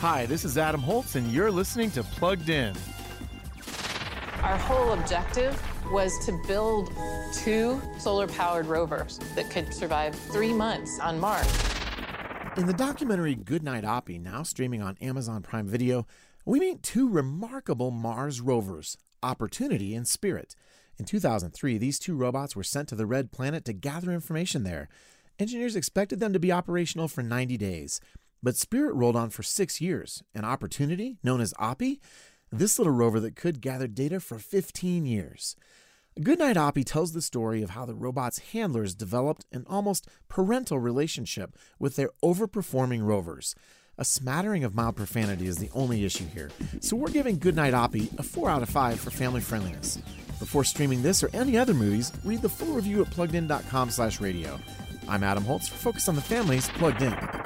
Hi, this is Adam Holz, and you're listening to Plugged In. Our whole objective was to build two solar powered rovers that could survive three months on Mars. In the documentary Goodnight Oppy, now streaming on Amazon Prime Video, we meet two remarkable Mars rovers, Opportunity and Spirit. In 2003, these two robots were sent to the Red Planet to gather information there. Engineers expected them to be operational for 90 days. But Spirit rolled on for six years, and Opportunity, known as Oppy, this little rover that could gather data for 15 years. Goodnight Oppy tells the story of how the robot's handlers developed an almost parental relationship with their overperforming rovers. A smattering of mild profanity is the only issue here, so we're giving Goodnight Oppy a 4 out of 5 for family friendliness. Before streaming this or any other movies, read the full review at pluggedin.com slash radio. I'm Adam Holz for Focus on the Family's Plugged In.